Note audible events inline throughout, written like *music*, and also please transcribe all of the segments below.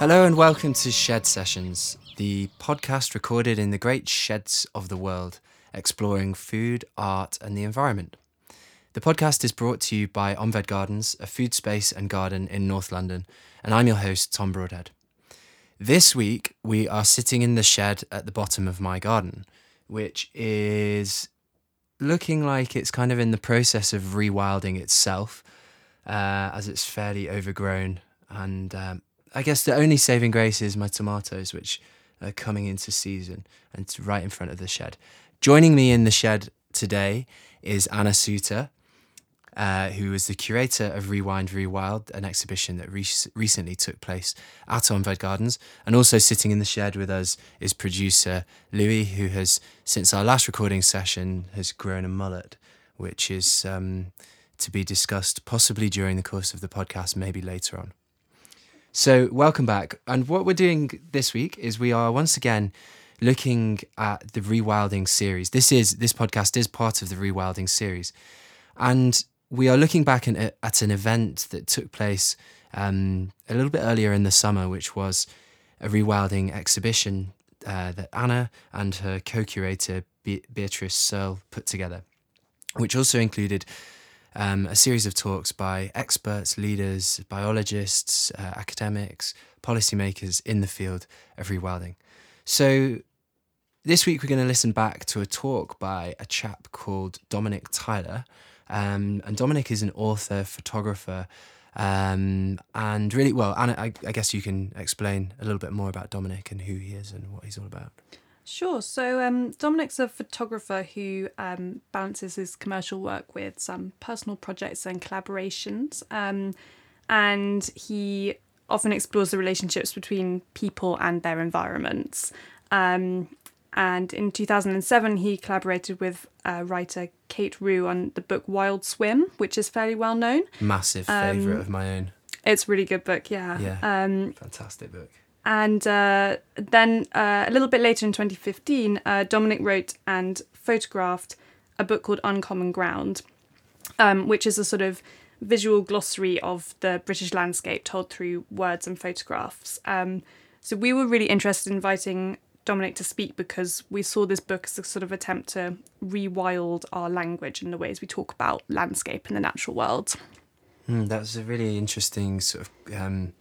Hello and welcome to Shed Sessions, the podcast recorded in the great sheds of the world, exploring food, art, and the environment. The podcast is brought to you by Omved Gardens, a food space and garden in North London, and I'm your host, Tom Broadhead. This week, we are sitting in the shed at the bottom of my garden, which is looking like it's kind of in the process of rewilding itself, uh, as it's fairly overgrown and um, I guess the only saving grace is my tomatoes, which are coming into season and right in front of the shed. Joining me in the shed today is Anna Suter, uh, who is the curator of Rewind Rewild, an exhibition that re- recently took place at Omved Gardens. And also sitting in the shed with us is producer Louis, who has, since our last recording session, has grown a mullet, which is um, to be discussed possibly during the course of the podcast, maybe later on. So, welcome back. And what we're doing this week is we are once again looking at the rewilding series. This is this podcast is part of the rewilding series, and we are looking back at, at an event that took place um, a little bit earlier in the summer, which was a rewilding exhibition uh, that Anna and her co-curator Be- Beatrice Searle put together, which also included um, a series of talks by experts, leaders, biologists, uh, academics, policymakers in the field of rewilding. So this week we're going to listen back to a talk by a chap called Dominic Tyler. Um, and Dominic is an author, photographer, um, and really, well, Anna, I, I guess you can explain a little bit more about Dominic and who he is and what he's all about. Sure. So um, Dominic's a photographer who um, balances his commercial work with some personal projects and collaborations. Um, and he often explores the relationships between people and their environments. Um, and in 2007, he collaborated with uh, writer Kate Rew on the book Wild Swim, which is fairly well known. Massive favourite Um, of my own. It's a really good book, yeah. Yeah. Um, Fantastic book. And uh, then uh, a little bit later in 2015, uh, Dominic wrote and photographed a book called Uncommon Ground, um, which is a sort of visual glossary of the British landscape told through words and photographs. Um, so we were really interested in inviting Dominic to speak because we saw this book as a sort of attempt to rewild our language and the ways we talk about landscape and the natural world. Mm, that was a really interesting sort of um,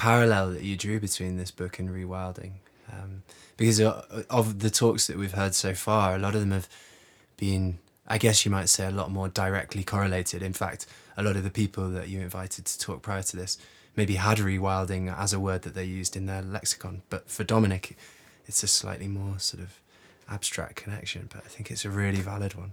parallel that you drew between this book and rewilding. Um, because of, of the talks that we've heard so far, a lot of them have been, I guess you might say, a lot more directly correlated. In fact, a lot of the people that you invited to talk prior to this maybe had rewilding as a word that they used in their lexicon. But for Dominic, it's a slightly more sort of abstract connection, but I think it's a really valid one.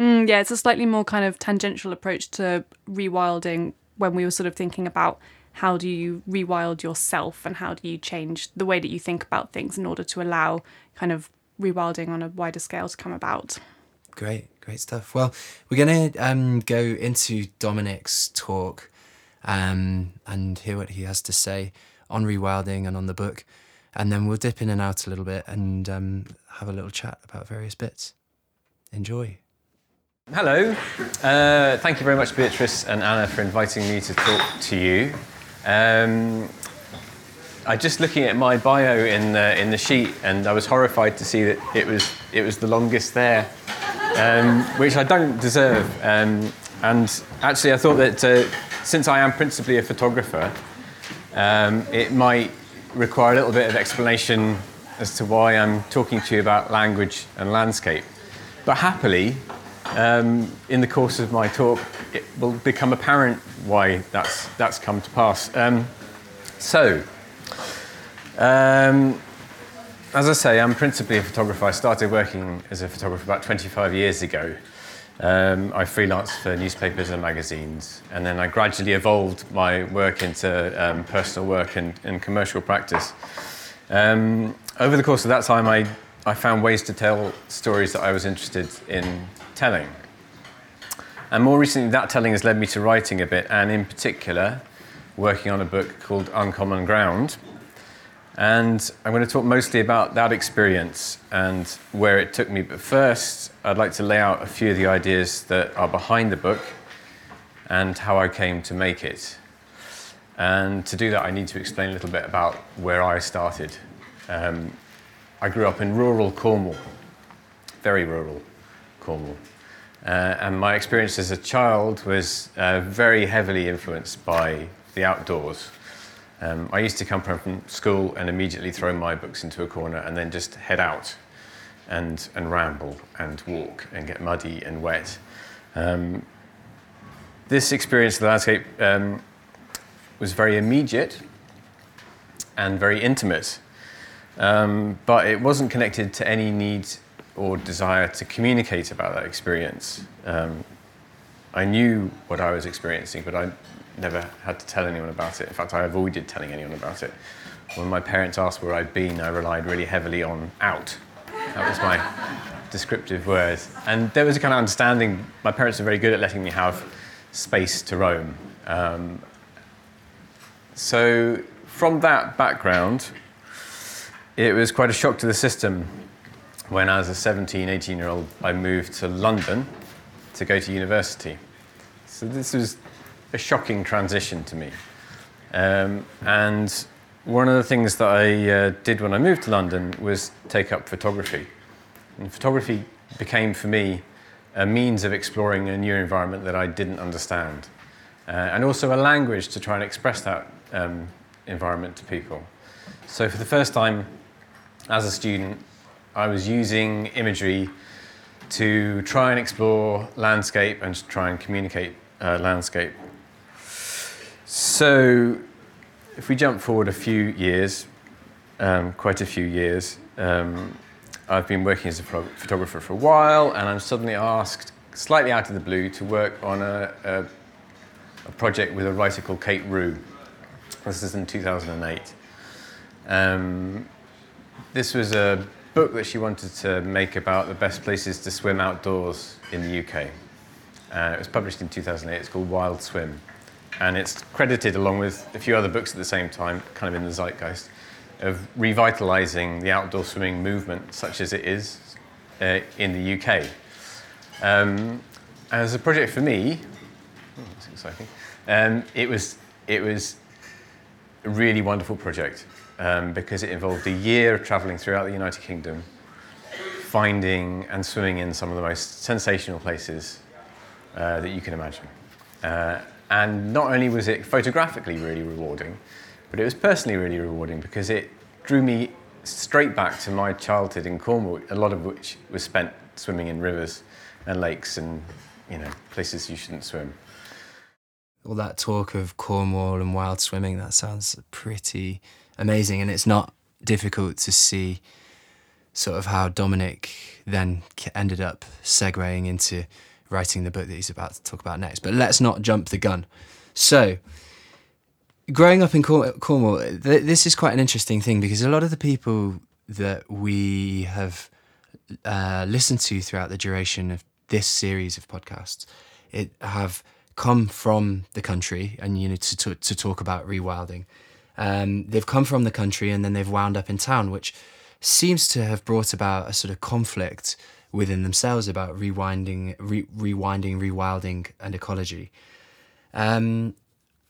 Mm, yeah, it's a slightly more kind of tangential approach to rewilding when we were sort of thinking about how do you rewild yourself and how do you change the way that you think about things in order to allow kind of rewilding on a wider scale to come about. Great, great stuff. Well, we're going to um, go into Dominic's talk um, and hear what he has to say on rewilding and on the book. And then we'll dip in and out a little bit and um, have a little chat about various bits. Enjoy. Hello. Uh, thank you very much, Beatrice and Anna, for inviting me to talk to you. Um, I just looking at my bio in the, in the sheet, and I was horrified to see that it was it was the longest there, um, which I don't deserve. Um, and actually, I thought that uh, since I am principally a photographer, um, it might require a little bit of explanation as to why I'm talking to you about language and landscape. But happily, um, in the course of my talk, it will become apparent why that's, that's come to pass. Um, so, um, as I say, I'm principally a photographer. I started working as a photographer about 25 years ago. Um, I freelanced for newspapers and magazines, and then I gradually evolved my work into um, personal work and, and commercial practice. Um, over the course of that time, I, I found ways to tell stories that I was interested in telling. And more recently, that telling has led me to writing a bit, and in particular, working on a book called Uncommon Ground. And I'm going to talk mostly about that experience and where it took me. But first, I'd like to lay out a few of the ideas that are behind the book and how I came to make it. And to do that, I need to explain a little bit about where I started. Um, I grew up in rural Cornwall, very rural Cornwall. Uh, and my experience as a child was uh, very heavily influenced by the outdoors. Um, I used to come from school and immediately throw my books into a corner and then just head out and, and ramble and walk and get muddy and wet. Um, this experience of the landscape um, was very immediate and very intimate, um, but it wasn't connected to any need or desire to communicate about that experience. Um, I knew what I was experiencing, but I never had to tell anyone about it. In fact, I avoided telling anyone about it. When my parents asked where I'd been, I relied really heavily on out. That was my descriptive word. And there was a kind of understanding. My parents were very good at letting me have space to roam. Um, so, from that background, it was quite a shock to the system when, as a 17, 18 year old, I moved to London to go to university. So, this was a shocking transition to me. Um, and one of the things that I uh, did when I moved to London was take up photography. And photography became for me a means of exploring a new environment that I didn't understand, uh, and also a language to try and express that um, environment to people. So, for the first time as a student, I was using imagery to try and explore landscape and to try and communicate uh, landscape. So, if we jump forward a few years, um, quite a few years, um, I've been working as a photographer for a while, and I'm suddenly asked, slightly out of the blue, to work on a, a, a project with a writer called Kate Rew. This is in 2008. Um, this was a book that she wanted to make about the best places to swim outdoors in the UK. Uh, it was published in 2008. It's called Wild Swim. And it's credited along with a few other books at the same time, kind of in the zeitgeist of revitalising the outdoor swimming movement, such as it is uh, in the UK. Um, as a project for me, oh, that's exciting. Um, it was it was a really wonderful project um, because it involved a year of travelling throughout the United Kingdom, finding and swimming in some of the most sensational places uh, that you can imagine. Uh, and not only was it photographically really rewarding, but it was personally really rewarding because it drew me straight back to my childhood in Cornwall, a lot of which was spent swimming in rivers and lakes and you know places you shouldn't swim. All that talk of Cornwall and wild swimming, that sounds pretty amazing, and it's not difficult to see sort of how Dominic then ended up segueing into writing the book that he's about to talk about next. But let's not jump the gun. So, growing up in Cornwall, this is quite an interesting thing because a lot of the people that we have uh, listened to throughout the duration of this series of podcasts, it have come from the country, and you know to to, to talk about rewilding. Um, they've come from the country and then they've wound up in town, which seems to have brought about a sort of conflict within themselves about rewinding, re- rewinding, rewilding, and ecology. Um,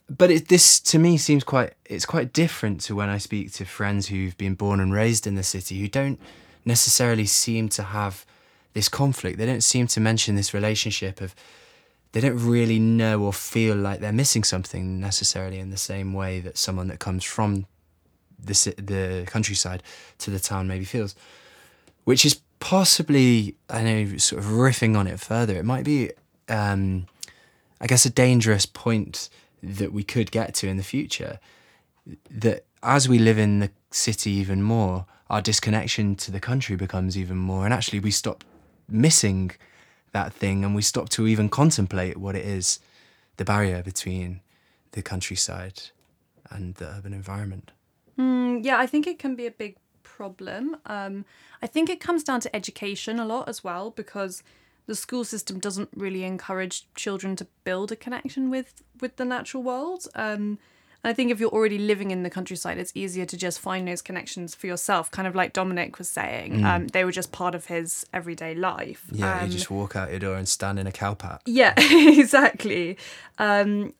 but it, this to me seems quite it's quite different to when I speak to friends who've been born and raised in the city who don't necessarily seem to have this conflict. They don't seem to mention this relationship of they don't really know or feel like they're missing something necessarily in the same way that someone that comes from the the countryside to the town maybe feels, which is possibly I know sort of riffing on it further. It might be, um, I guess, a dangerous point that we could get to in the future. That as we live in the city even more, our disconnection to the country becomes even more, and actually we stop missing that thing and we stop to even contemplate what it is the barrier between the countryside and the urban environment. Mm, yeah, I think it can be a big problem. Um, I think it comes down to education a lot as well because the school system doesn't really encourage children to build a connection with with the natural world. Um, I think if you're already living in the countryside, it's easier to just find those connections for yourself. Kind of like Dominic was saying, mm. um, they were just part of his everyday life. Yeah, um, you just walk out your door and stand in a cowpat. Yeah, *laughs* exactly. Um,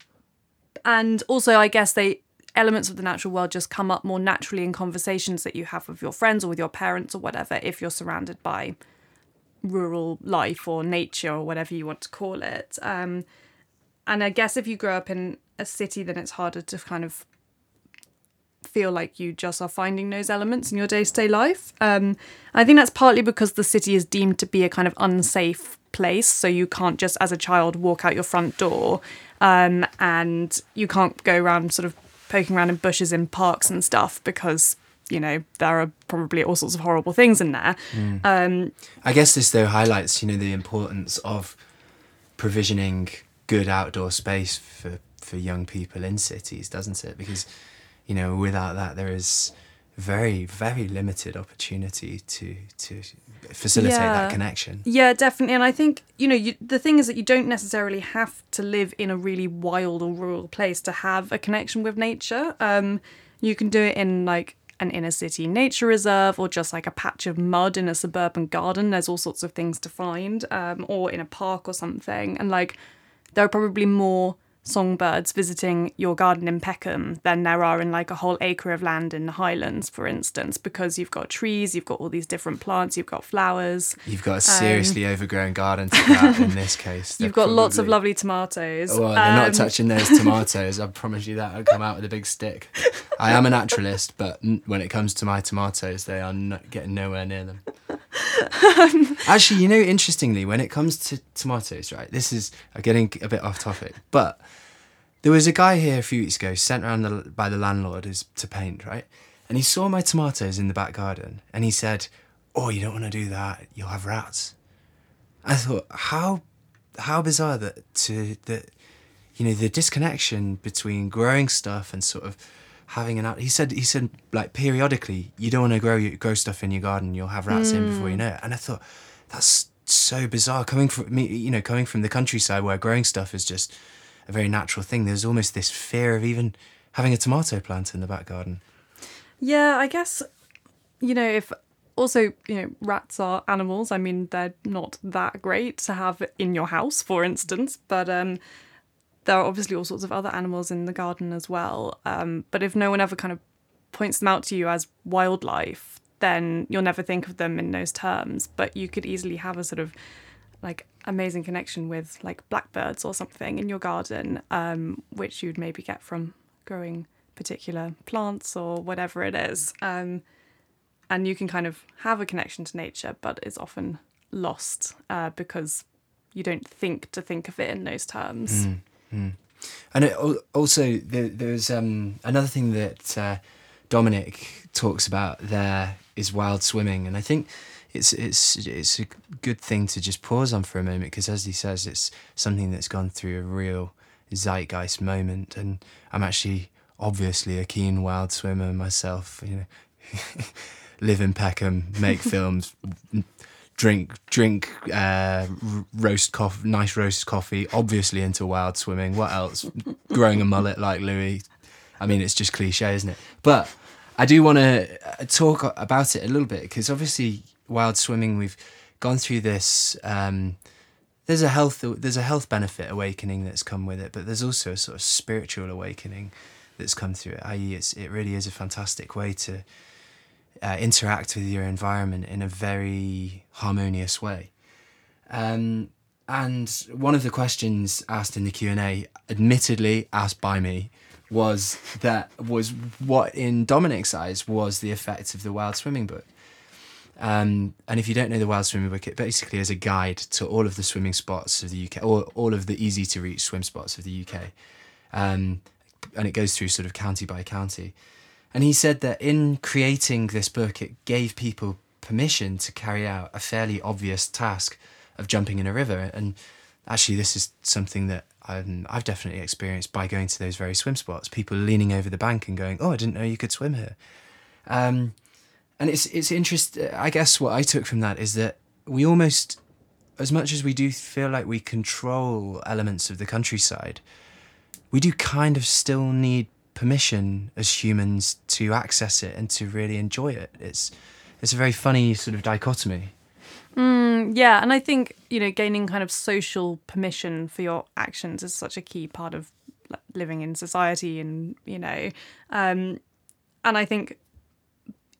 and also I guess they elements of the natural world just come up more naturally in conversations that you have with your friends or with your parents or whatever if you're surrounded by rural life or nature or whatever you want to call it. Um, and I guess if you grow up in a city, then it's harder to kind of feel like you just are finding those elements in your day to day life. Um, I think that's partly because the city is deemed to be a kind of unsafe place. So you can't just, as a child, walk out your front door um, and you can't go around sort of poking around in bushes in parks and stuff because you know there are probably all sorts of horrible things in there. Mm. Um, I guess this though highlights, you know, the importance of provisioning good outdoor space for for young people in cities, doesn't it? Because you know, without that, there is very very limited opportunity to to facilitate Yeah. that connection. Yeah, definitely. And I think, you know, you, the thing is that you don't necessarily have to live in a really wild or rural place to have a connection with nature. Um, you can do it in like an inner city nature reserve or just like a patch of mud in a suburban garden. There's all sorts of things to find, um, or in a park or something. And like, there are probably more songbirds visiting your garden in Peckham than there are in like a whole acre of land in the Highlands, for instance, because you've got trees, you've got all these different plants, you've got flowers. You've got a seriously overgrown garden to in this case. Um, *laughs* You've got lots of lovely tomatoes. Well, they're not Um, touching those *laughs* tomatoes. I promise you that. I'll come out with a big stick. I am a naturalist, but n- when it comes to my tomatoes, they are not getting nowhere near them. *laughs* Actually, you know, interestingly, when it comes to tomatoes, right? This is I'm getting a bit off topic, but there was a guy here a few weeks ago sent around the, by the landlord as, to paint, right? And he saw my tomatoes in the back garden, and he said, "Oh, you don't want to do that. You'll have rats." I thought, how how bizarre that to that you know the disconnection between growing stuff and sort of having an out he said he said like periodically you don't want to grow grow stuff in your garden you'll have rats in before you hmm. know it and i thought that's so bizarre coming from me you know coming from the countryside where growing stuff is just a very natural thing there's almost this fear of even having a tomato plant in the back garden Yeah, I guess, you know, if also, you know, rats are animals. I mean, they're not that great to have in your house, for instance, but um, there are obviously all sorts of other animals in the garden as well. Um, but if no one ever kind of points them out to you as wildlife, then you'll never think of them in those terms. But you could easily have a sort of like amazing connection with like blackbirds or something in your garden, um, which you'd maybe get from growing particular plants or whatever it is. Um, and you can kind of have a connection to nature, but it's often lost uh, because you don't think to think of it in those terms. And it, also, there, there's um, another thing that uh, Dominic talks about there is wild swimming, and I think it's it's it's a good thing to just pause on for a moment because, as he says, it's something that's gone through a real zeitgeist moment, and I'm actually obviously a keen wild swimmer myself. You know, *laughs* live in Peckham, make *laughs* films, drink drink uh, roast coffee, nice roast coffee. Obviously into wild swimming. What else? Growing a mullet like Louis. I mean, it's just cliche, isn't it? But I do want to talk about it a little bit because obviously wild swimming. We've gone through this. Um, there's a health there's a health benefit awakening that's come with it, but there's also a sort of spiritual awakening that's come through it. I.e., it's it really is a fantastic way to uh, interact with your environment in a very harmonious way. Um, and one of the questions asked in the Q and A, admittedly asked by me, was that was what in Dominic's eyes was the effect of the Wild Swimming book. Um, and if you don't know the Wild Swimming book, it basically is a guide to all of the swimming spots of the UK, or all of the easy to reach swim spots of the UK. Um, and it goes through sort of county by county. And he said that in creating this book, it gave people permission to carry out a fairly obvious task of jumping in a river. And actually, this is something that um, I've definitely experienced by going to those very swim spots. People leaning over the bank and going, "Oh, I didn't know you could swim here." Um, and it's it's interesting. I guess what I took from that is that we almost, as much as we do feel like we control elements of the countryside, we do kind of still need permission as humans to access it and to really enjoy it. It's it's a very funny sort of dichotomy. Yeah, and I think you know gaining kind of social permission for your actions is such a key part of living in society and you know um, and i think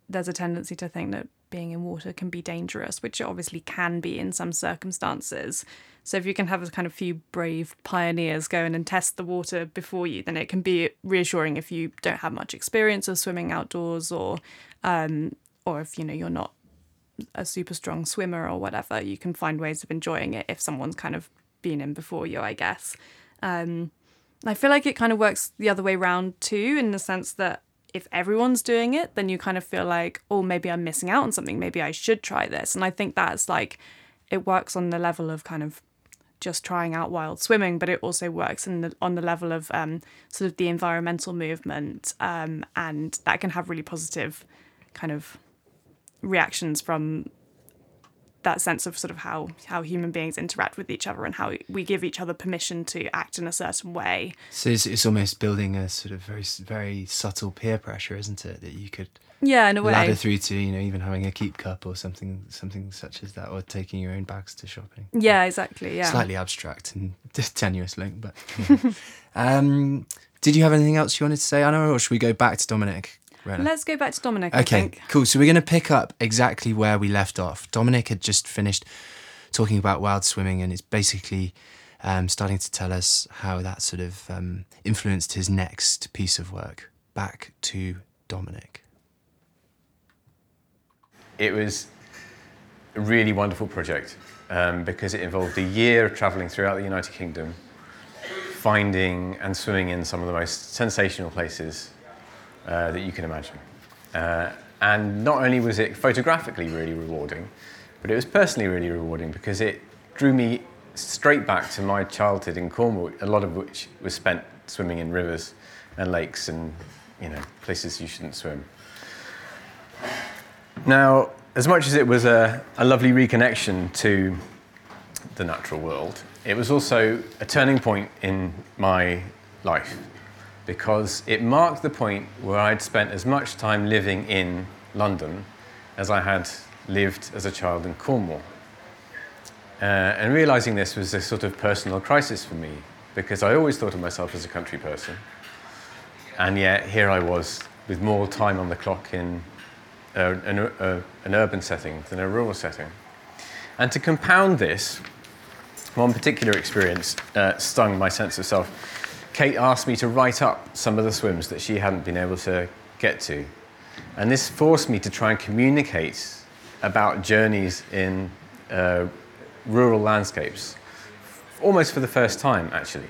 there's a tendency to think that being in water can be dangerous which it obviously can be in some circumstances. So if you can have a kind of few brave pioneers go in and test the water before you then it can be reassuring if you don't have much experience of swimming outdoors or um, or if you know you're not a super strong swimmer or whatever you can find ways of enjoying it if someone's kind of been in before you i guess. Um, I feel like it kind of works the other way around too, in the sense that if everyone's doing it, then you kind of feel like, oh, maybe I'm missing out on something. Maybe I should try this. And I think that's like, it works on the level of kind of just trying out wild swimming, but it also works in the, on the level of um, sort of the environmental movement. Um, and that can have really positive kind of reactions from that sense of sort of how how human beings interact with each other and how we give each other permission to act in a certain way. So it's, it's almost building a sort of very very subtle peer pressure, isn't it? That you could yeah, in a way, ladder through to you know even having a keep cup or something something such as that, or taking your own bags to shopping. Yeah, exactly. Yeah, slightly abstract and *laughs* tenuous link, but. Yeah. *laughs* um, did you have anything else you wanted to say, Anna, or should we go back to Dominic? Let's go back to Dominic. Okay, cool. So we're going to pick up exactly where we left off. Dominic had just finished talking about wild swimming, and it's basically um, starting to tell us how that sort of um, influenced his next piece of work. Back to Dominic. It was a really wonderful project um, because it involved a year of travelling throughout the United Kingdom, finding and swimming in some of the most sensational places uh, that you can imagine. Uh, and not only was it photographically really rewarding, but it was personally really rewarding because it drew me straight back to my childhood in Cornwall, a lot of which was spent swimming in rivers and lakes and you know places you shouldn't swim. Now, as much as it was a, a lovely reconnection to the natural world, it was also a turning point in my life because it marked the point where I'd spent as much time living in London as I had lived as a child in Cornwall. Uh, and realizing this was a sort of personal crisis for me because I always thought of myself as a country person. And yet here I was with more time on the clock in an, an urban setting than a rural setting. And to compound this, one particular experience uh, stung my sense of self Kate asked me to write up some of the swims that she hadn't been able to get to. And this forced me to try and communicate about journeys in uh, rural landscapes, almost for the first time, actually.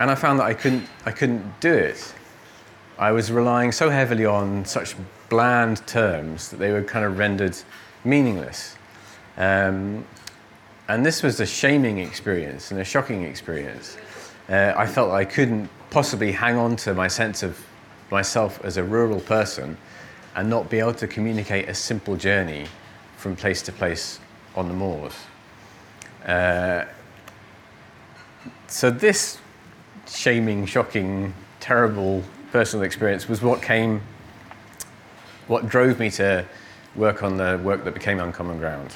And I found that I couldn't, I couldn't do it. I was relying so heavily on such bland terms that they were kind of rendered meaningless. Um, and this was a shaming experience and a shocking experience uh, I felt I couldn't possibly hang on to my sense of myself as a rural person and not be able to communicate a simple journey from place to place on the moors. Uh, so this shaming, shocking, terrible personal experience was what came, what drove me to work on the work that became Uncommon Ground.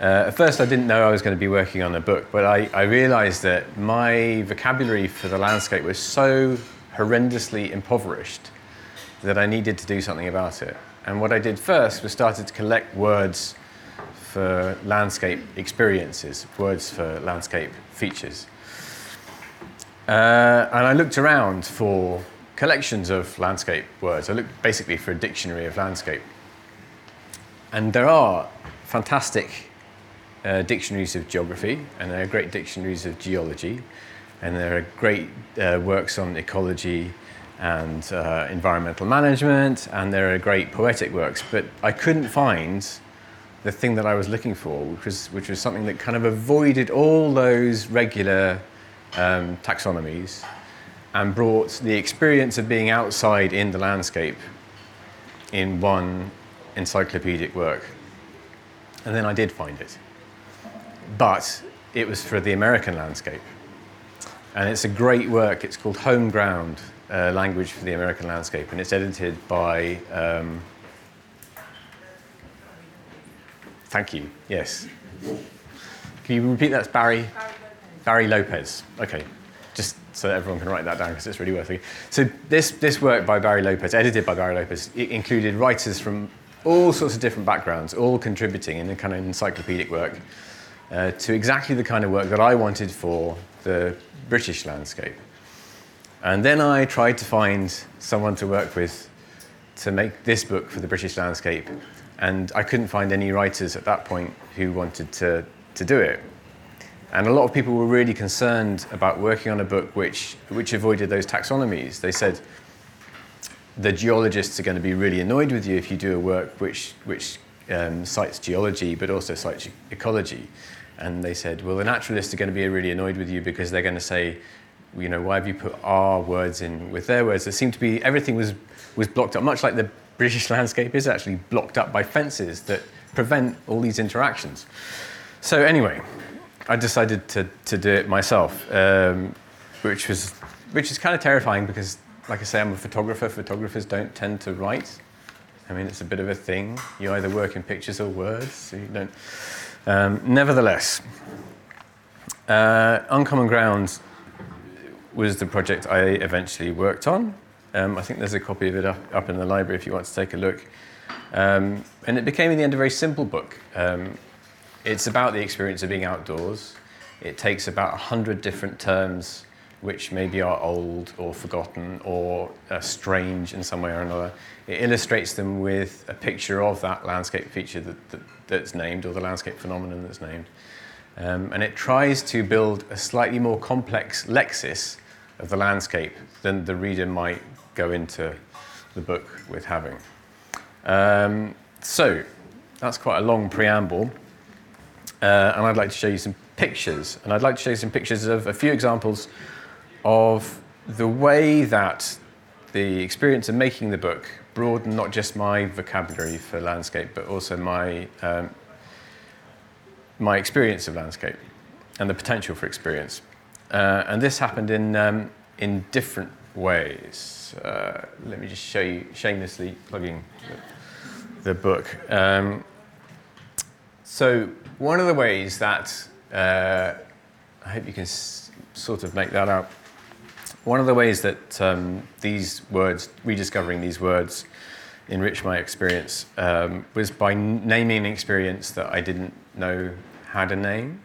Uh, at first, I didn't know I was going to be working on a book, but I, I realized that my vocabulary for the landscape was so horrendously impoverished that I needed to do something about it. And what I did first was started to collect words for landscape experiences, words for landscape features. Uh, and I looked around for collections of landscape words. I looked basically for a dictionary of landscape. And there are fantastic uh, dictionaries of geography, and there are great dictionaries of geology, and there are great uh, works on ecology and uh, environmental management, and there are great poetic works. But I couldn't find the thing that I was looking for, which was, which was something that kind of avoided all those regular um, taxonomies and brought the experience of being outside in the landscape in one encyclopedic work. And then I did find it but it was for the American landscape. And it's a great work. It's called Home Ground uh, Language for the American Landscape, and it's edited by. Um, thank you. Yes. Can you repeat that? It's Barry. Barry Lopez. Okay. just so everyone can write that down because it's really worth it. So this, this work by Barry Lopez, edited by Barry Lopez, it included writers from all sorts of different backgrounds, all contributing in a kind of encyclopedic work uh, to exactly the kind of work that I wanted for the British landscape. And then I tried to find someone to work with to make this book for the British landscape, and I couldn't find any writers at that point who wanted to, to do it. And a lot of people were really concerned about working on a book which, which avoided those taxonomies. They said, the geologists are going to be really annoyed with you if you do a work which, which um, cites geology but also cites ecology. And they said, well, the naturalists are going to be really annoyed with you because they're going to say, you know, why have you put our words in with their words? There seemed to be, everything was, was blocked up, much like the British *laughs* landscape is actually blocked up by fences that prevent all these interactions. So anyway, I decided to, to do it myself, um, which, was, which is kind of terrifying because like I say, I'm a photographer. Photographers don't tend to write. I mean, it's a bit of a thing. You either work in pictures or words, so you don't. Um, nevertheless, uh, Uncommon Ground was the project I eventually worked on. Um, I think there's a copy of it up, up, in the library if you want to take a look. Um, and it became, in the end, a very simple book. Um, it's about the experience of being outdoors. It takes about 100 different terms which maybe are old or forgotten or uh, strange in some way or another. It illustrates them with a picture of that landscape feature that, that, that's named or the landscape phenomenon that's named. Um, and it tries to build a slightly more complex lexis of the landscape than the reader might go into the book with having. Um, so, that's quite a long preamble. Uh, and I'd like to show you some pictures. And I'd like to show you some pictures of a few examples of the way that the experience of making the book broadened not just my vocabulary for landscape, but also my, um, my experience of landscape and the potential for experience. Uh, and this happened in, um, in different ways. Uh, let me just show you, shamelessly plugging the, the book. Um, so, one of the ways that uh, I hope you can s- sort of make that out one of the ways that um, these words, rediscovering these words, enriched my experience um, was by naming an experience that I didn't know had a name.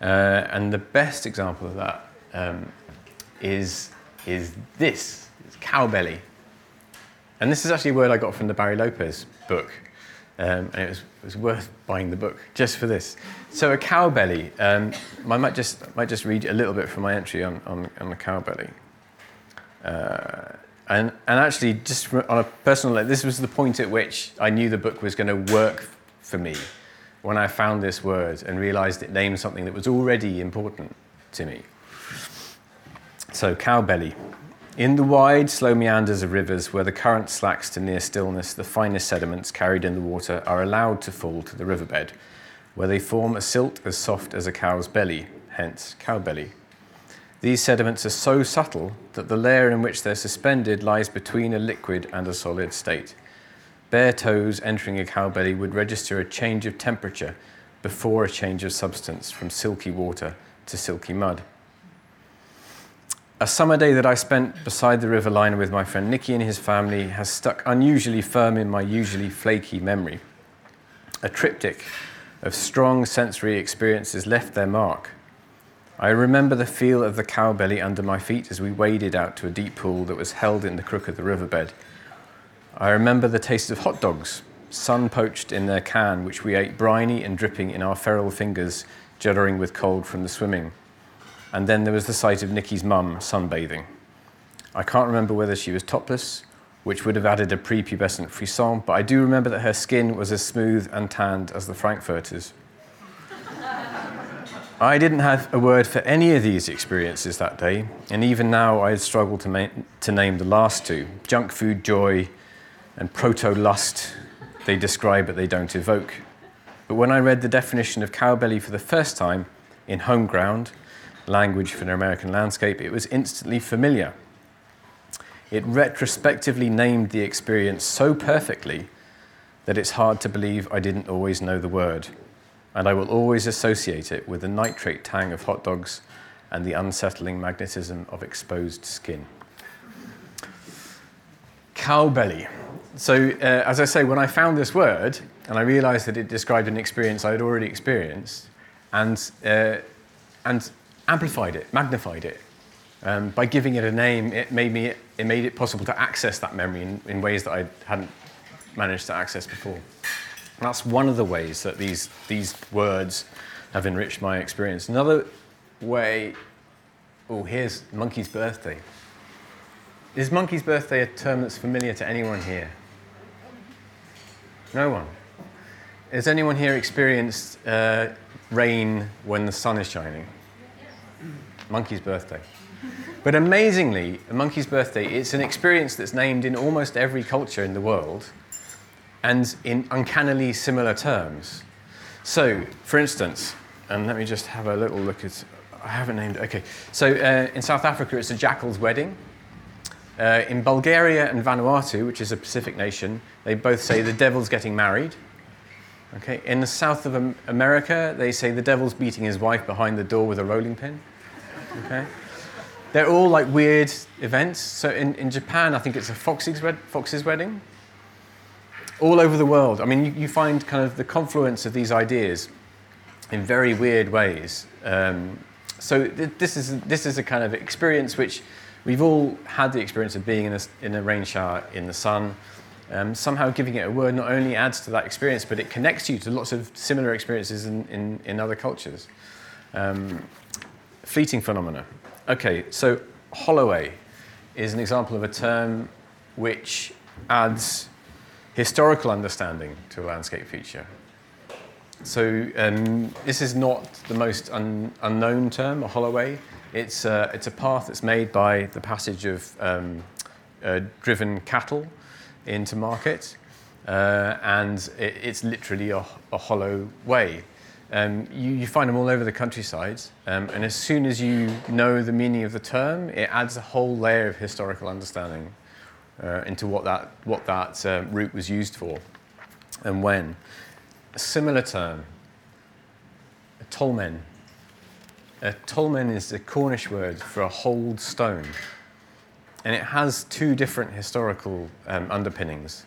Uh, and the best example of that um, is is this, it's cow belly. And this is actually a word I got from the Barry Lopez book. Um, and it was, it was, worth buying the book just for this. So a cow belly, um, I might just, might just read a little bit from my entry on, on, on the cow belly. Uh, and, and actually, just on a personal level, this was the point at which I knew the book was going to work for me when I found this word and realized it named something that was already important to me. So, cow belly. In the wide, slow meanders of rivers where the current slacks to near stillness, the finest sediments carried in the water are allowed to fall to the riverbed, where they form a silt as soft as a cow's belly, hence cow belly. These sediments are so subtle that the layer in which they're suspended lies between a liquid and a solid state. Bare toes entering a cow belly would register a change of temperature before a change of substance from silky water to silky mud. A summer day that I spent beside the river line with my friend Nicky and his family has stuck unusually firm in my usually flaky memory. A triptych of strong sensory experiences left their mark. I remember the feel of the cow belly under my feet as we waded out to a deep pool that was held in the crook of the riverbed. I remember the taste of hot dogs, sun poached in their can, which we ate briny and dripping in our feral fingers, juddering with cold from the swimming. And then there was the sight of Nikki's mum sunbathing. I can't remember whether she was topless, which would have added a prepubescent frisson, but I do remember that her skin was as smooth and tanned as the Frankfurters. *laughs* I didn't have a word for any of these experiences that day, and even now I had struggled to, ma- to name the last two junk food joy and proto lust. They describe but they don't evoke. But when I read the definition of cowbelly for the first time in Home Ground, language for an American landscape, it was instantly familiar. It retrospectively named the experience so perfectly that it's hard to believe I didn't always know the word. And I will always associate it with the nitrate tang of hot dogs and the unsettling magnetism of exposed skin. Cow belly. So, uh, as I say, when I found this word and I realized that it described an experience I had already experienced and, uh, and amplified it, magnified it, um, by giving it a name, it made, me, it made it possible to access that memory in, in ways that I hadn't managed to access before. And that's one of the ways that these, these words have enriched my experience. Another way, oh, here's Monkey's birthday. Is Monkey's birthday a term that's familiar to anyone here? No one. Has anyone here experienced uh, rain when the sun is shining? Monkey's birthday. But amazingly, a monkey's birthday, it's an experience that's named in almost every culture in the world and in uncannily similar terms. So, for instance, and let me just have a little look at, I haven't named it, okay. So, uh, in South Africa, it's a jackal's wedding. Uh, in Bulgaria and Vanuatu, which is a Pacific nation, they both say the devil's getting married. Okay. In the south of America, they say the devil's beating his wife behind the door with a rolling pin. Okay. They're all like weird events. So in, in Japan, I think it's a fox's, wed- fox's wedding. All over the world, I mean, you, you, find kind of the confluence of these ideas in very weird ways. Um, so th- this, is, this is a kind of experience which we've all had the experience of being in a, in a rain shower in the sun. Um, somehow giving it a word not only adds to that experience, but it connects you to lots of similar experiences in, in, in other cultures. Um, fleeting phenomena. Okay, so Holloway is an example of a term which adds historical understanding to a landscape feature. So um, this is not the most un- unknown term, a Holloway. It's, uh, it's a path that's made by the passage of um, uh, driven cattle into market, uh, and it, it's literally a, a hollow way. Um, you, you, find them all over the countryside, um, and as soon as you know the meaning of the term, it adds a whole layer of historical understanding uh, into what that, what that uh, route was used for and when. A similar term, a tolmen. A tolmen is the Cornish word for a hold stone, and it has two different historical um, underpinnings.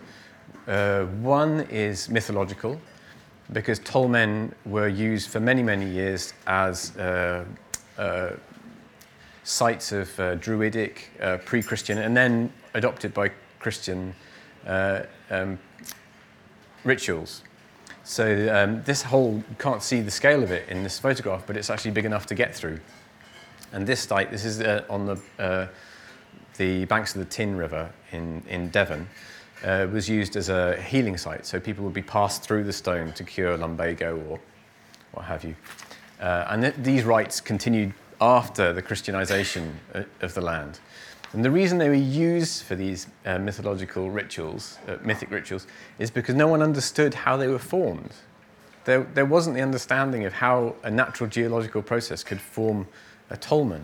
Uh, one is mythological, because tolmen were used for many, many years as uh, uh, sites of uh, druidic, uh, pre Christian, and then adopted by Christian uh, um, rituals. So, um, this whole, you can't see the scale of it in this photograph, but it's actually big enough to get through. And this site, this is uh, on the, the banks of the Teign River in, in Devon uh, was used as a healing site. So people would be passed through the stone to cure lumbago or what have you. Uh, and th- these rites continued after the Christianization uh, of the land. And the reason they were used for these uh, mythological rituals, uh, mythic rituals, is because no one understood how they were formed. There, there wasn't the understanding of how a natural geological process could form a tolmen.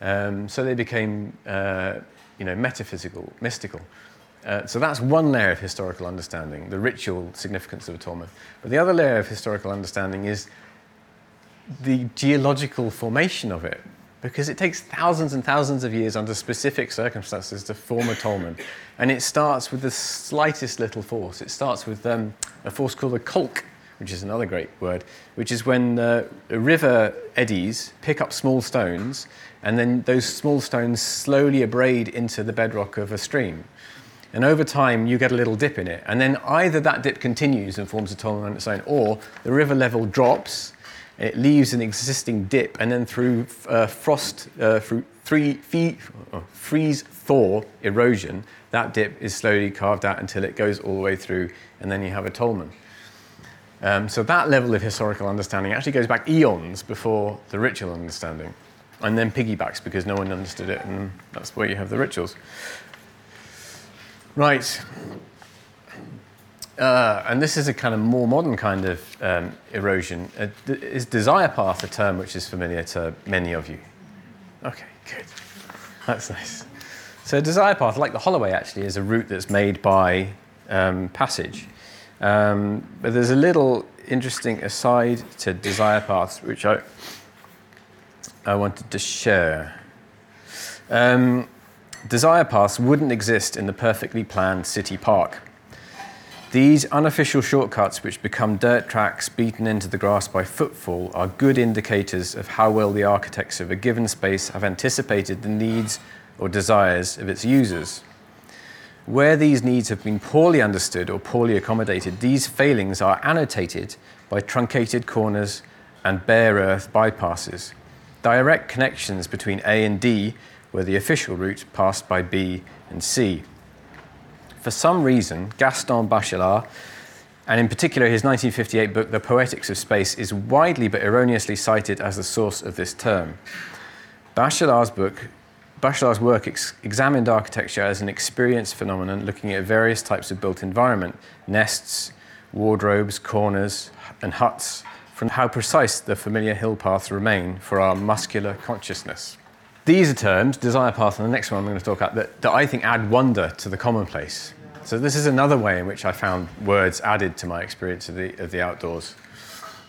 Um, so they became, uh, you know, metaphysical, mystical. Uh, so that's one layer of historical understanding, the ritual significance of a tolmen. But the other layer of historical understanding is the geological formation of it, because it takes thousands and thousands of years under specific circumstances to form a tolmen. And it starts with the slightest little force. It starts with um, a force called a kolk, which is another great word, which is when uh, river eddies pick up small stones, and then those small stones slowly abrade into the bedrock of a stream. And over time, you get a little dip in it. And then either that dip continues and forms a tolmen on its own, or the river level drops, it leaves an existing dip, and then through uh, frost, uh, through three, fee, oh, freeze thaw erosion, that dip is slowly carved out until it goes all the way through, and then you have a tolmen. Um, so that level of historical understanding actually goes back eons before the ritual understanding, and then piggybacks because no one understood it, and that's where you have the rituals. Right. Uh, and this is a kind of more modern kind of um, erosion. Uh, is desire path a term which is familiar to many of you? Okay, good. That's nice. So desire path, like the Holloway, actually, is a route that's made by um, passage. Um, but there's a little interesting aside to desire paths, which I I wanted to share. Um, desire paths wouldn't exist in the perfectly planned city park. These unofficial shortcuts, which become dirt tracks beaten into the grass by footfall, are good indicators of how well the architects of a given space have anticipated the needs or desires of its users. Where these needs have been poorly understood or poorly accommodated, these failings are annotated by truncated corners and bare earth bypasses, direct connections between A and D, where the official route passed by B and C. For some reason, Gaston Bachelard, and in particular his 1958 book The Poetics of Space, is widely but erroneously cited as the source of this term. Bachelard's book Bachelard's work ex- examined architecture as an experience phenomenon, looking at various types of built environment nests, wardrobes, corners, and huts, from how precise the familiar hill paths remain for our muscular consciousness. These are terms, desire path and the next one I'm going to talk about, that, that I think add wonder to the commonplace. So, this is another way in which I found words added to my experience of the, of the outdoors,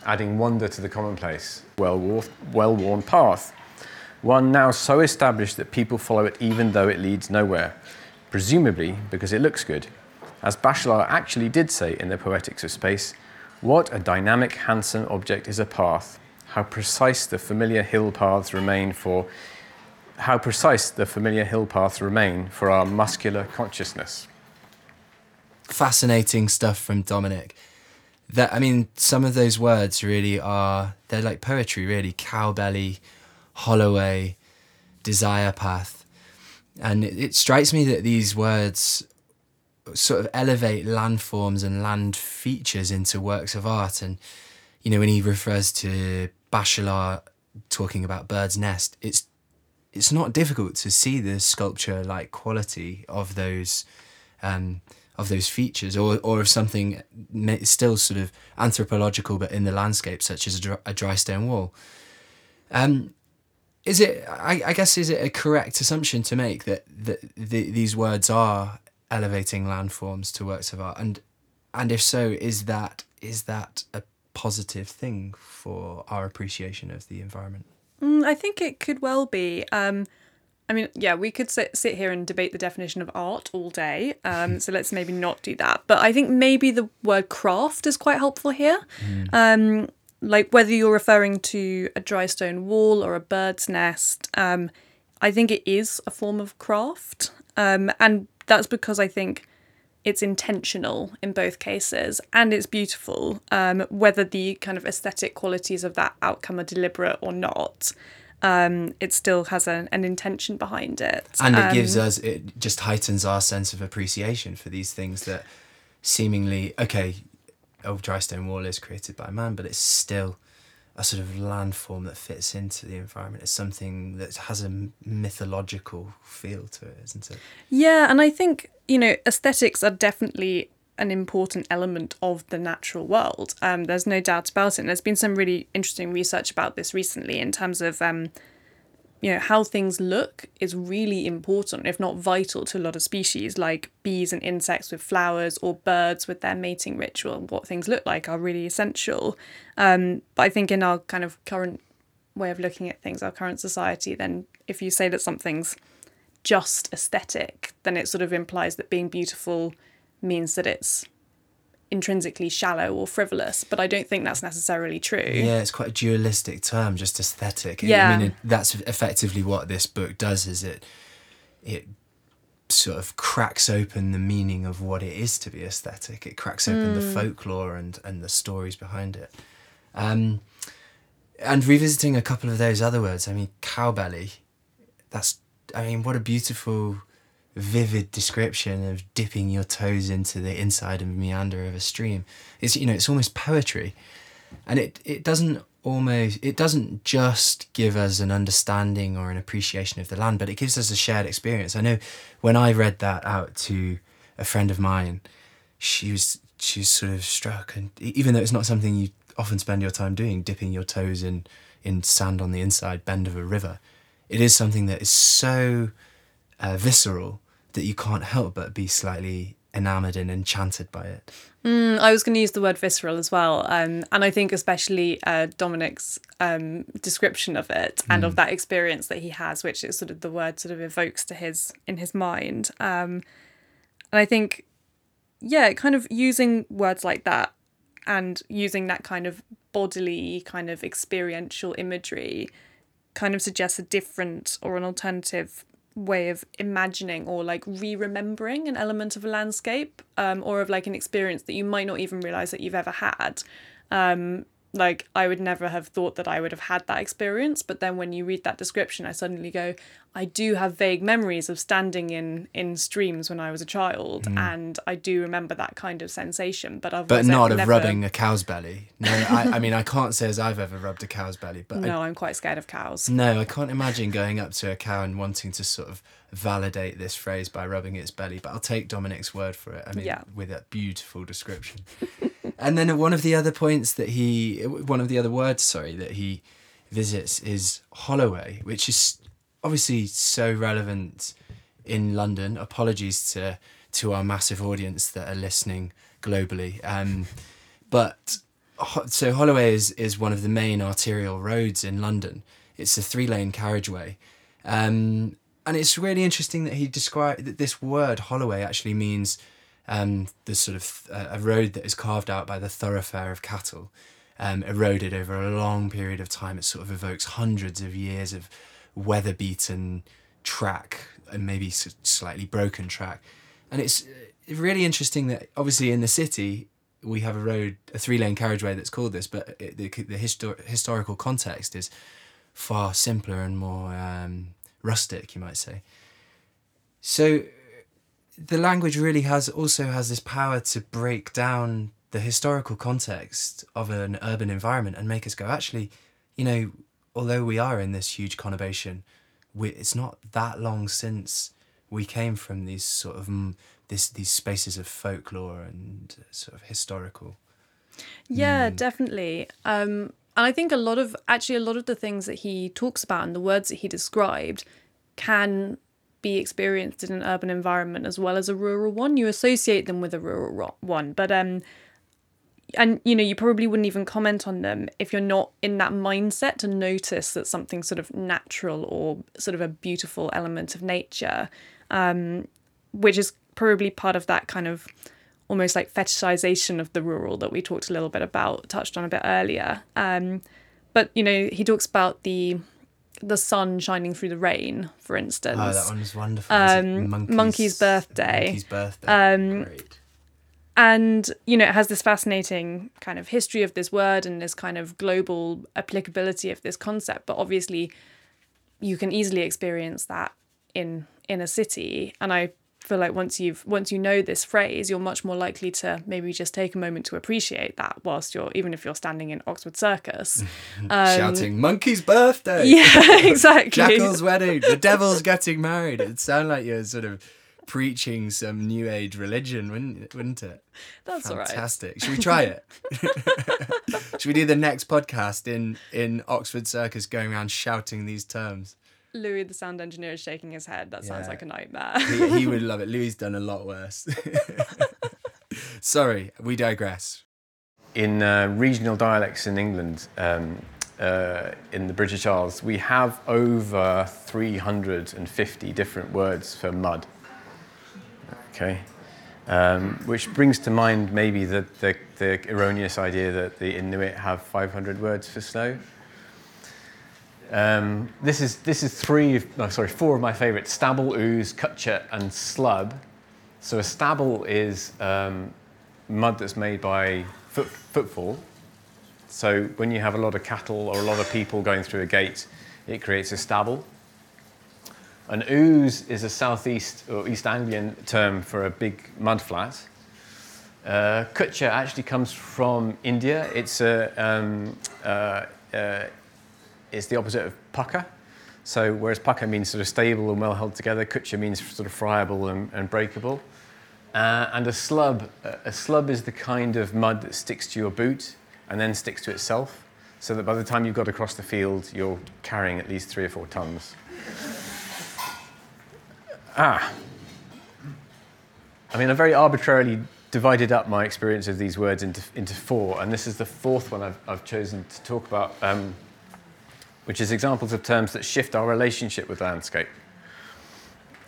adding wonder to the commonplace. Well worn path one now so established that people follow it even though it leads nowhere, presumably because it looks good. As Bachelard actually did say in The Poetics of Space, what a dynamic, handsome object is a path. How precise the familiar hill paths remain for how precise the familiar hill paths remain for our muscular consciousness. Fascinating stuff from Dominic. That I mean, some of those words really are they're like poetry, really. Cowbelly, Holloway, Desire Path. And it, it strikes me that these words sort of elevate landforms and land features into works of art. And, you know, when he refers to Bachelard talking about Bird's Nest, it's it's not difficult to see the sculpture like quality of those um, of those features or, or of something still sort of anthropological but in the landscape such as a dry, a dry stone wall um, is it? I, I, guess is it a correct assumption to make that that the, these words are elevating landforms to works of art, and and if so, is that is that a positive thing for our appreciation of the environment? Mm, I think it could well be. Um, I mean, yeah, we could sit, sit here and debate the definition of art all day. Um, *laughs* so let's maybe not do that. But I think maybe the word craft is quite helpful here. Mm. Um, like whether you're referring to a dry stone wall or a bird's nest, um, I think it is a form of craft. Um, and that's because I think it's intentional in both cases and it's beautiful, um, whether the kind of aesthetic qualities of that outcome are deliberate or not. Um, it still has an, an intention behind it. And it gives um, us, it just heightens our sense of appreciation for these things that seemingly, okay, Old Dry Stone Wall is created by man, but it's still a sort of landform that fits into the environment. It's something that has a mythological feel to it, isn't it? Yeah, and I think, you know, aesthetics are definitely an important element of the natural world. Um, there's no doubt about it. And there's been some really interesting research about this recently in terms of um, you know how things look is really important if not vital to a lot of species like bees and insects with flowers or birds with their mating ritual what things look like are really essential. Um, but i think in our kind of current way of looking at things our current society then if you say that something's just aesthetic then it sort of implies that being beautiful means that it's intrinsically shallow or frivolous, but I don't think that's necessarily true. Yeah, it's quite a dualistic term, just aesthetic. Yeah. I mean, it, that's effectively what this book does. Is it it sort of cracks open the meaning of what it is to be aesthetic. It cracks open mm. the folklore and and the stories behind it. Um, and revisiting a couple of those other words, I mean, cowbelly. That's I mean, what a beautiful vivid description of dipping your toes into the inside and meander of a stream. It's you know it's almost poetry, and it it doesn't almost it doesn't just give us an understanding or an appreciation of the land, but it gives us a shared experience. I know when I read that out to a friend of mine, she was she was sort of struck, and even though it's not something you often spend your time doing, dipping your toes in in sand on the inside bend of a river, it is something that is so uh, visceral that you can't help but be slightly enamored and enchanted by it. Mm, I was going to use the word visceral as well, um, and I think especially uh, Dominic's um, description of it and of that experience that he has, which is sort of the word sort of evokes to his in his mind. Um, and I think, yeah, kind of using words like that and using that kind of bodily, kind of experiential imagery, kind of suggests a different or an alternative way of imagining or like re-remembering an element of a landscape um, or of like an experience that you might not even realize that you've ever had. Um, like I would never have thought that I would have had that experience but then when you read that description I suddenly go I do have vague memories of standing in in streams when I was a child mm. and I do remember that kind of sensation but I've But not of never- rubbing a cow's belly. No, I, I mean, I can't say as I've ever rubbed a cow's belly, but I no I'm quite scared of cows No, I can't imagine going up to a cow and wanting to sort of validate this phrase by rubbing its belly, but I'll take Dominic's word for it. I mean, Yeah. with that beautiful description. *laughs* and then one of the other points that he, one of the other words, sorry, that he visits is Holloway, which is obviously so relevant in London. Apologies to to our massive audience that are listening globally. Um, but so Holloway is, is one of the main arterial roads in London. It's a three lane carriageway. Um, and it's really interesting that he described that this word Holloway actually means um, the sort of uh, a road that is carved out by the thoroughfare of cattle, um, eroded over a long period of time. It sort of evokes hundreds of years of weather beaten track and maybe slightly broken track. And it's uh, really interesting that obviously in the city we have a road, a three lane carriageway that's called this, but it, the, the histor- historical context is far simpler and more um, rustic, you might say. So the language really has also has this power to break down the historical context of an urban environment and make us go, actually, you know, although we are in this huge conurbation, we, it's not that long since we came from these sort of mm, this these spaces of folklore and sort of historical. Yeah, definitely. Um, and I think a lot of actually a lot of the things that he talks about and the words that he described can be experienced in an urban environment as well as a rural one. You associate them with a rural one, but um, and you know you probably wouldn't even comment on them if you're not in that mindset to notice that something sort of natural or sort of a beautiful element of nature, um, which is probably part of that kind of almost like fetishization of the rural that we talked a little bit about, touched on a bit earlier. Um, but you know, he talks about the the sun shining through the rain, for instance. Oh, that one was wonderful. Um, Monkey's, Monkey's birthday. Monkey's birthday. Um, Great. and you know it has this fascinating kind of history of this word and this kind of global applicability of this concept but obviously you can easily experience that in in a city and i feel like once you've once you know this phrase you're much more likely to maybe just take a moment to appreciate that whilst you're even if you're standing in oxford circus *laughs* Shouting, Monkey's birthday! um, *laughs* yeah *laughs* exactly Jackal's wedding. The devil's getting married. It'd sound like you're sort of preaching some new age religion, wouldn't wouldn't it? that's all right Fantastic. Should we try it? Should we do the next podcast in in Oxford Circus, going around shouting these terms? Louis the sound engineer is shaking his head that sounds Yeah. like a nightmare He, he would *laughs* love it. Louis done a lot worse. *laughs* Sorry, we digress. in uh, regional dialects in England, um, uh, in the British Isles, we have over 350 different words for mud. Okay, um, which brings to mind maybe the, the, the erroneous idea that the Inuit have 500 words for snow. Um, this is this is three, no, sorry, four of my favourites: stubble, ooze, kutcher, and slub. So a stubble is um, mud that's made by foot, footfall. So when you have a lot of cattle or a lot of people going through a gate, it creates a stubble. An ooze is a southeast or East Anglian term for a big mud flat. Uh, kutcher actually comes from India. It's a um, uh, uh, it's the opposite of pucker. So whereas pucker means sort of stable and well held together, kutcher means sort of friable and, and breakable. Uh, and a slub, a slub is the kind of mud that sticks to your boot and then sticks to itself, so that by the time you've got across the field, you're carrying at least three or four tons. Ah. I mean, I very arbitrarily divided up my experience of these words into, into four, and this is the fourth one I've, I've chosen to talk about, um, which is examples of terms that shift our relationship with landscape.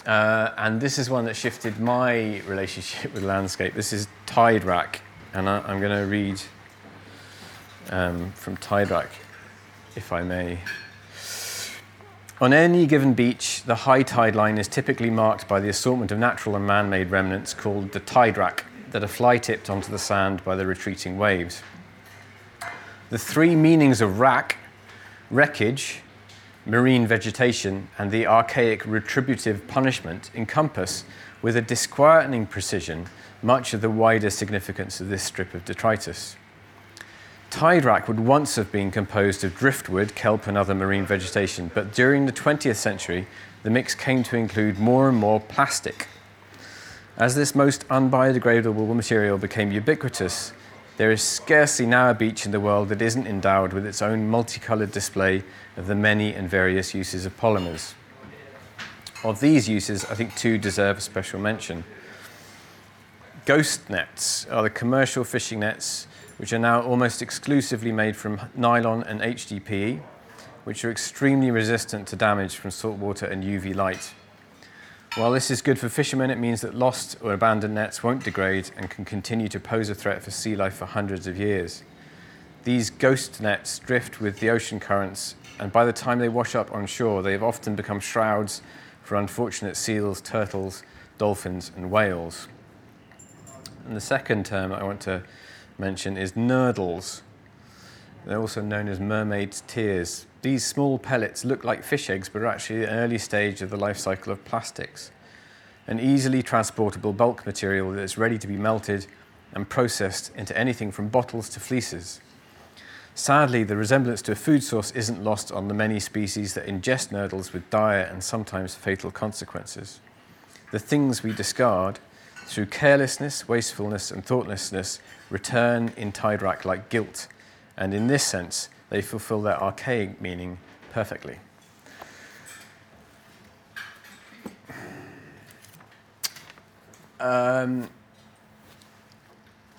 Uh, and this is one that shifted my *laughs* relationship with landscape. This is tide rack, and I, am going to read um, from tide rack, if I may. On any given beach, the high tide line is typically marked by the assortment of natural and man made remnants called the tide rack that are fly tipped onto the sand by the retreating waves. The three meanings of rack, wreckage, marine vegetation, and the archaic retributive punishment encompass, with a disquieting precision, much of the wider significance of this strip of detritus. Tide rack would once have been composed of driftwood, kelp, and other marine vegetation, but during the 20th century, the mix came to include more and more plastic. As this most unbiodegradable material became ubiquitous, there is scarcely now a beach in the world that isn't endowed with its own multicolored display of the many and various uses of polymers. Of these uses, I think two deserve a special mention. Ghost nets are the commercial fishing nets which are now almost exclusively made from nylon and HDPE, which are extremely resistant to damage from saltwater and UV light. While this is good for fishermen, it means that lost or abandoned nets won't degrade and can continue to pose a threat for sea life for hundreds of years. These ghost nets drift with the ocean currents, and by the time they wash up on shore, they have often become shrouds for unfortunate seals, turtles, dolphins, and whales. And the second term I want to mention is nurdles. They're also known as mermaid's tears. These small pellets look like fish eggs, but are actually an early stage of the life cycle of plastics. An easily transportable bulk material that is ready to be melted and processed into anything from bottles to fleeces. Sadly, the resemblance to a food source isn't lost on the many species that ingest nurdles with dire and sometimes fatal consequences. The things we discard, through carelessness, wastefulness, and thoughtlessness, return in tide rack like guilt, and in this sense, they fulfill their archaic meaning perfectly. Um,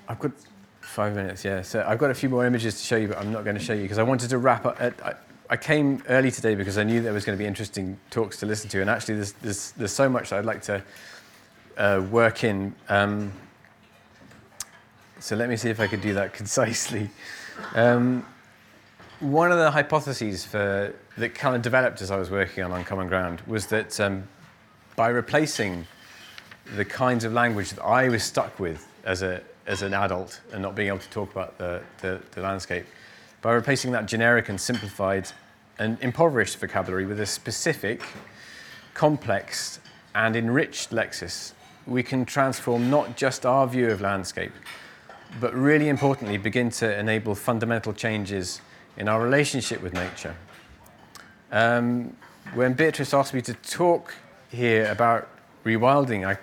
I've got five minutes, yeah. So I've got a few more images to show you, but I'm not going to show you because I wanted to wrap up. I, I, came early today because I knew there was going to be interesting talks to listen to, and actually, there's, there's, there's so much I'd like to uh, work in. Um, so let me see if I could do that *laughs* concisely. Um, one of the hypotheses for, that kind of developed as I was working on Uncommon Ground was that um, by replacing the kinds of language that I was stuck with as, a, as an adult and not being able to talk about the, the, the landscape, by replacing that generic and simplified and impoverished vocabulary with a specific, complex, and enriched lexis, we can transform not just our view of landscape, but really importantly, begin to enable fundamental changes in our relationship with nature. Um, when Beatrice asked me to talk here about rewilding, I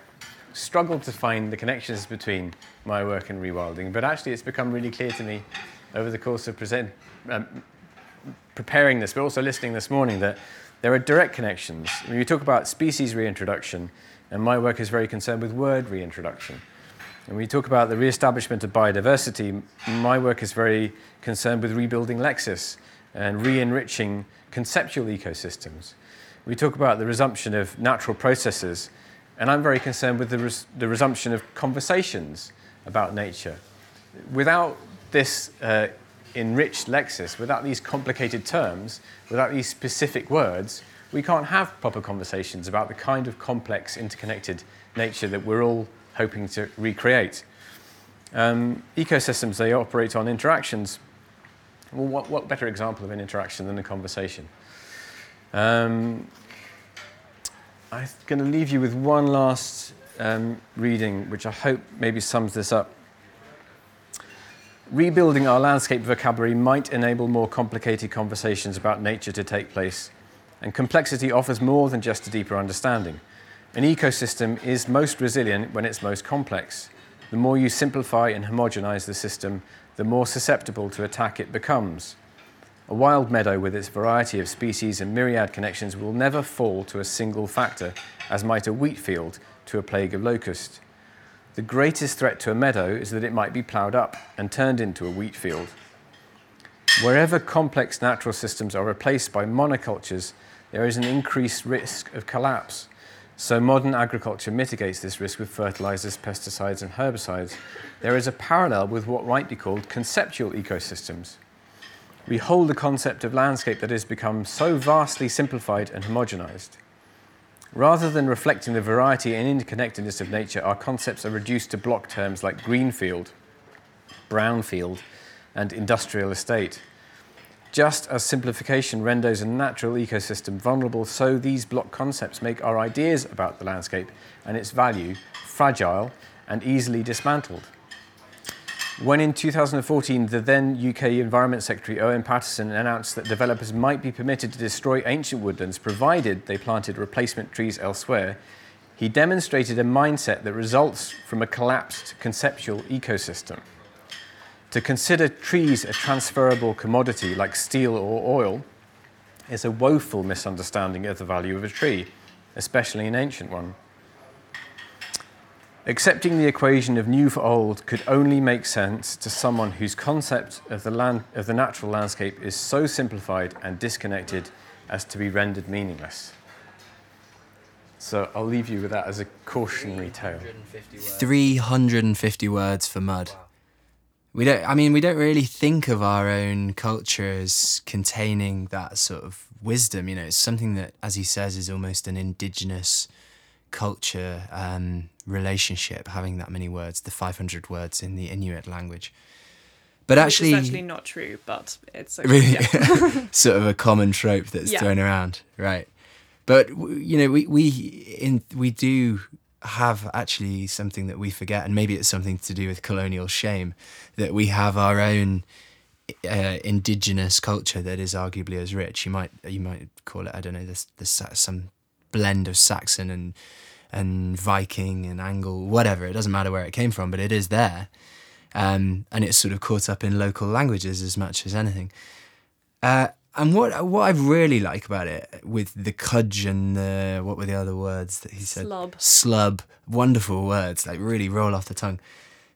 struggled to find the connections between my work and rewilding, but actually it's become really clear to me over the course of present, um, preparing this, but also listening this morning, that there are direct connections. When we talk about species reintroduction, and my work is very concerned with word reintroduction. And we talk about the re-establishment of biodiversity, my work is very concerned with rebuilding lexis and re-enriching conceptual ecosystems. We talk about the resumption of natural processes, and I'm very concerned with the, res- the resumption of conversations about nature. Without this uh, enriched lexis, without these complicated terms, without these specific words, we can't have proper conversations about the kind of complex, interconnected nature that we're all hoping to recreate. Um, ecosystems, they operate on interactions. Well, what, what, better example of an interaction than a conversation? Um, I'm going to leave you with one last um, reading, which I hope maybe sums this up. Rebuilding our landscape vocabulary might enable more complicated conversations about nature to take place, and complexity offers more than just a deeper understanding. An ecosystem is most resilient when it's most complex. The more you simplify and homogenize the system, the more susceptible to attack it becomes. A wild meadow with its variety of species and myriad connections will never fall to a single factor, as might a wheat field to a plague of locusts. The greatest threat to a meadow is that it might be ploughed up and turned into a wheat field. Wherever complex natural systems are replaced by monocultures, there is an increased risk of collapse. So, modern agriculture mitigates this risk with fertilizers, pesticides, and herbicides. There is a parallel with what might be called conceptual ecosystems. We hold the concept of landscape that has become so vastly simplified and homogenized. Rather than reflecting the variety and interconnectedness of nature, our concepts are reduced to block terms like greenfield, brownfield, and industrial estate. Just as simplification renders a natural ecosystem vulnerable, so these block concepts make our ideas about the landscape and its value fragile and easily dismantled. When in 2014, the then UK Environment Secretary Owen Paterson announced that developers might be permitted to destroy ancient woodlands provided they planted replacement trees elsewhere, he demonstrated a mindset that results from a collapsed conceptual ecosystem. To consider trees a transferable commodity like steel or oil is a woeful misunderstanding of the value of a tree, especially an ancient one. Accepting the equation of new for old could only make sense to someone whose concept of the, land, of the natural landscape is so simplified and disconnected as to be rendered meaningless. So I'll leave you with that as a cautionary tale. 350 words for mud. We don't. I mean, we don't really think of our own culture as containing that sort of wisdom. You know, it's something that, as he says, is almost an indigenous culture um, relationship. Having that many words, the 500 words in the Inuit language. But actually, is actually not true, but it's okay, really yeah. *laughs* *laughs* sort of a common trope that's Yeah. thrown around, right? But you know, we we in we do have actually something that we forget, and maybe it's something to do with colonial shame that we have our own uh, indigenous culture that is arguably as rich. You might you might call it I don't know this this some blend of Saxon and and Viking and Angle, whatever. It doesn't matter where it came from, but it is there, um, and it's sort of caught up in local languages as much as anything. Uh, and what what I really like about it, with the cudge and the what were the other words that he said? Slub. Slub. Wonderful words, like really roll off the tongue.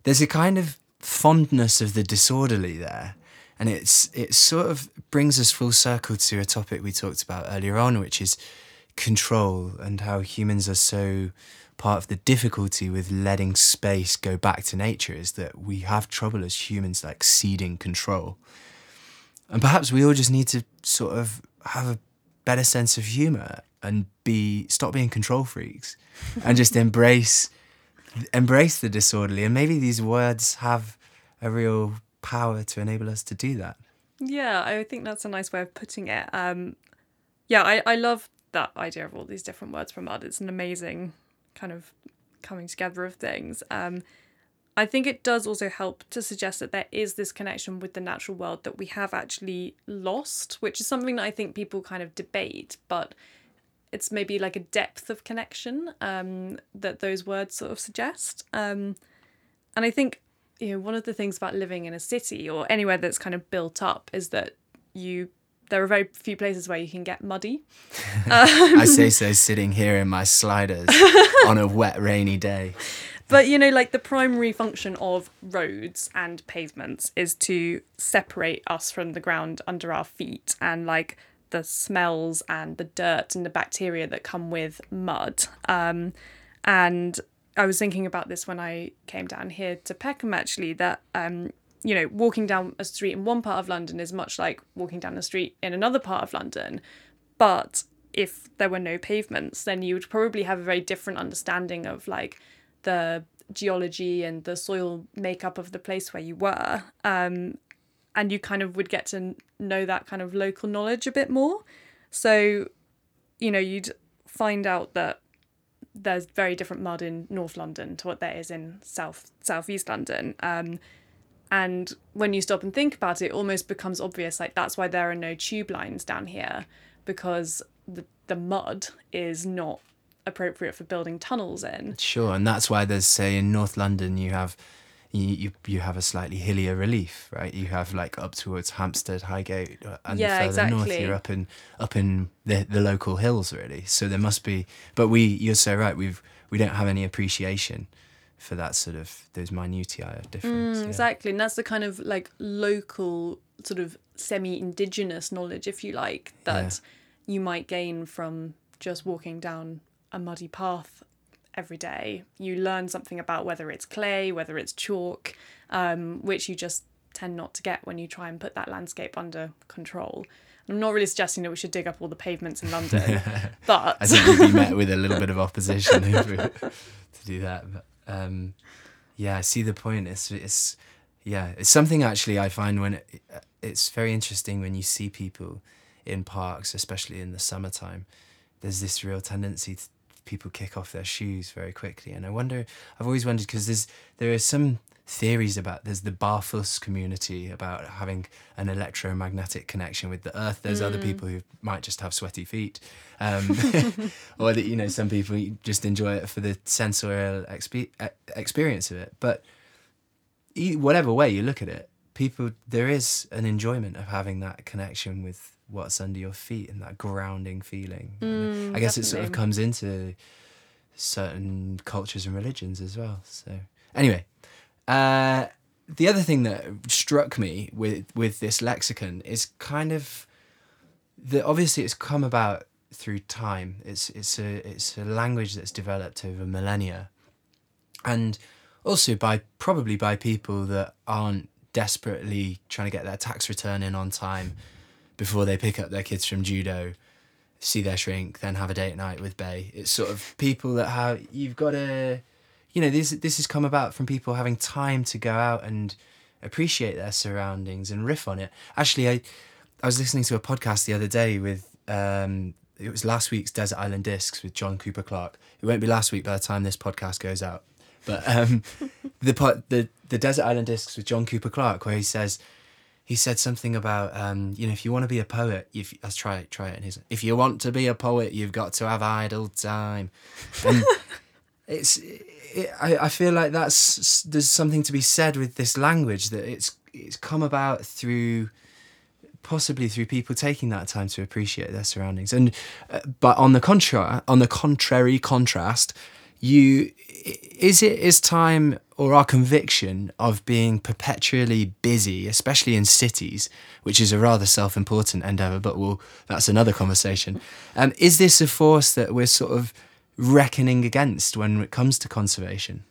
There's a kind of fondness of the disorderly there, and it's it sort of brings us full circle to a topic we talked about earlier on, which is control and how humans are so part of the difficulty with letting space go back to nature is that we have trouble as humans like ceding control. And perhaps we all just need to sort of have a better sense of humor and be stop being control freaks and just embrace embrace the disorderly and maybe these words have a real power to enable us to do that. Yeah, I think that's a nice way of putting it. Um, yeah, I, I love that idea of all these different words from mud. It's an amazing kind of coming together of things. Um, I think it does also help to suggest that there is this connection with the natural world that we have actually lost, which is something that I think people kind of debate, but it's maybe like a depth of connection um, that those words sort of suggest. Um, and I think you know one of the things about living in a city or anywhere that's kind of built up is that you there are very few places where you can get muddy. *laughs* I say so sitting here in my sliders *laughs* on a wet rainy day. But you know, like the primary function of roads and pavements is to separate us from the ground under our feet and like the smells and the dirt and the bacteria that come with mud. Um, and I was thinking about this when I came down here to Peckham actually, that um, you know, walking down a street in one part of London is much like walking down a street in another part of London. But if there were no pavements, then you would probably have a very different understanding of like the geology and the soil makeup of the place where you were. Um, and you kind of would get to know that kind of local knowledge a bit more. So, you know, you'd find out that there's very different mud in North London to what there is in South Southeast London. Um, and when you stop and think about it, it almost becomes obvious like that's why there are no tube lines down here because the the mud is not appropriate for building tunnels in. Sure, and that's why there's say in North London you have you you, you have a slightly hillier relief, right? You have like up towards Hampstead, Highgate, uh, and Yeah, further north you're up in up in the the local hills really. So there must be, but we you're so right. We've we don't have any appreciation for that sort of those minutiae of difference. Mm, yeah. Exactly, and that's the kind of like local sort of semi-indigenous knowledge, if you like, that you might gain from just walking down a muddy path every day. You learn something about whether it's clay, whether it's chalk, um, which you just tend not to get when you try and put that landscape under control. I'm not really suggesting that we should dig up all the pavements in London, *laughs* but I think we'd be met with a little *laughs* bit of opposition we *laughs* to do that. But um, yeah, I see the point. It's it's yeah, it's something actually I find when it, it's very interesting when you see people in parks, especially in the summertime. There's this real tendency to people kick off their shoes very quickly, and I wonder. I've always wondered because there's there are some theories about there's the Barfuss community about having an electromagnetic connection with the earth. There's other people who might just have sweaty feet, um, *laughs* *laughs* or that you know some people just enjoy it for the sensorial expe- e- experience of it. But whatever way you look at it, people there is an enjoyment of having that connection with what's under your feet and that grounding feeling. And I guess it sort of comes into certain cultures and religions as well. So anyway, uh, the other thing that struck me with with this lexicon is kind of that obviously it's come about through time. It's it's a it's a language that's developed over millennia, and also by probably by people that aren't desperately trying to get their tax return in on time before they pick up their kids from judo see their shrink, then have a date night with Bay. It's sort of people that have you've got to, you know, this this has come about from people having time to go out and appreciate their surroundings and riff on it. Actually, I I was listening to a podcast the other day with um it was last week's Desert Island Discs with John Cooper Clarke. It won't be last week by the time this podcast goes out. But um *laughs* the the the Desert Island Discs with John Cooper Clarke where he says he said something about um, you know if you want to be a poet if let's try it try it and he's if you want to be a poet you've got to have idle time. And *laughs* it's it, I, I feel like that's there's something to be said with this language that it's it's come about through possibly through people taking that time to appreciate their surroundings. And uh, but on the contra on the contrary contrast you is it is time or our conviction of being perpetually busy especially in cities which is a rather self-important endeavor but well that's another conversation um, is this a force that we're sort of reckoning against when it comes to conservation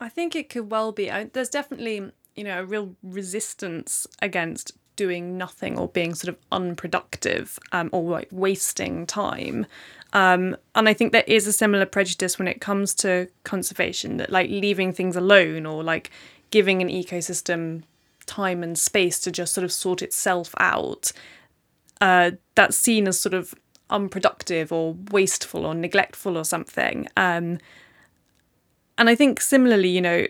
I think it could well be. I, there's definitely, you know, a real resistance against doing nothing or being sort of unproductive um, or like wasting time. Um, and I think there is a similar prejudice when it comes to conservation that like leaving things alone or like giving an ecosystem time and space to just sort of sort itself out. Uh, that's seen as sort of unproductive or wasteful or neglectful or something. Um, and I think similarly, you know,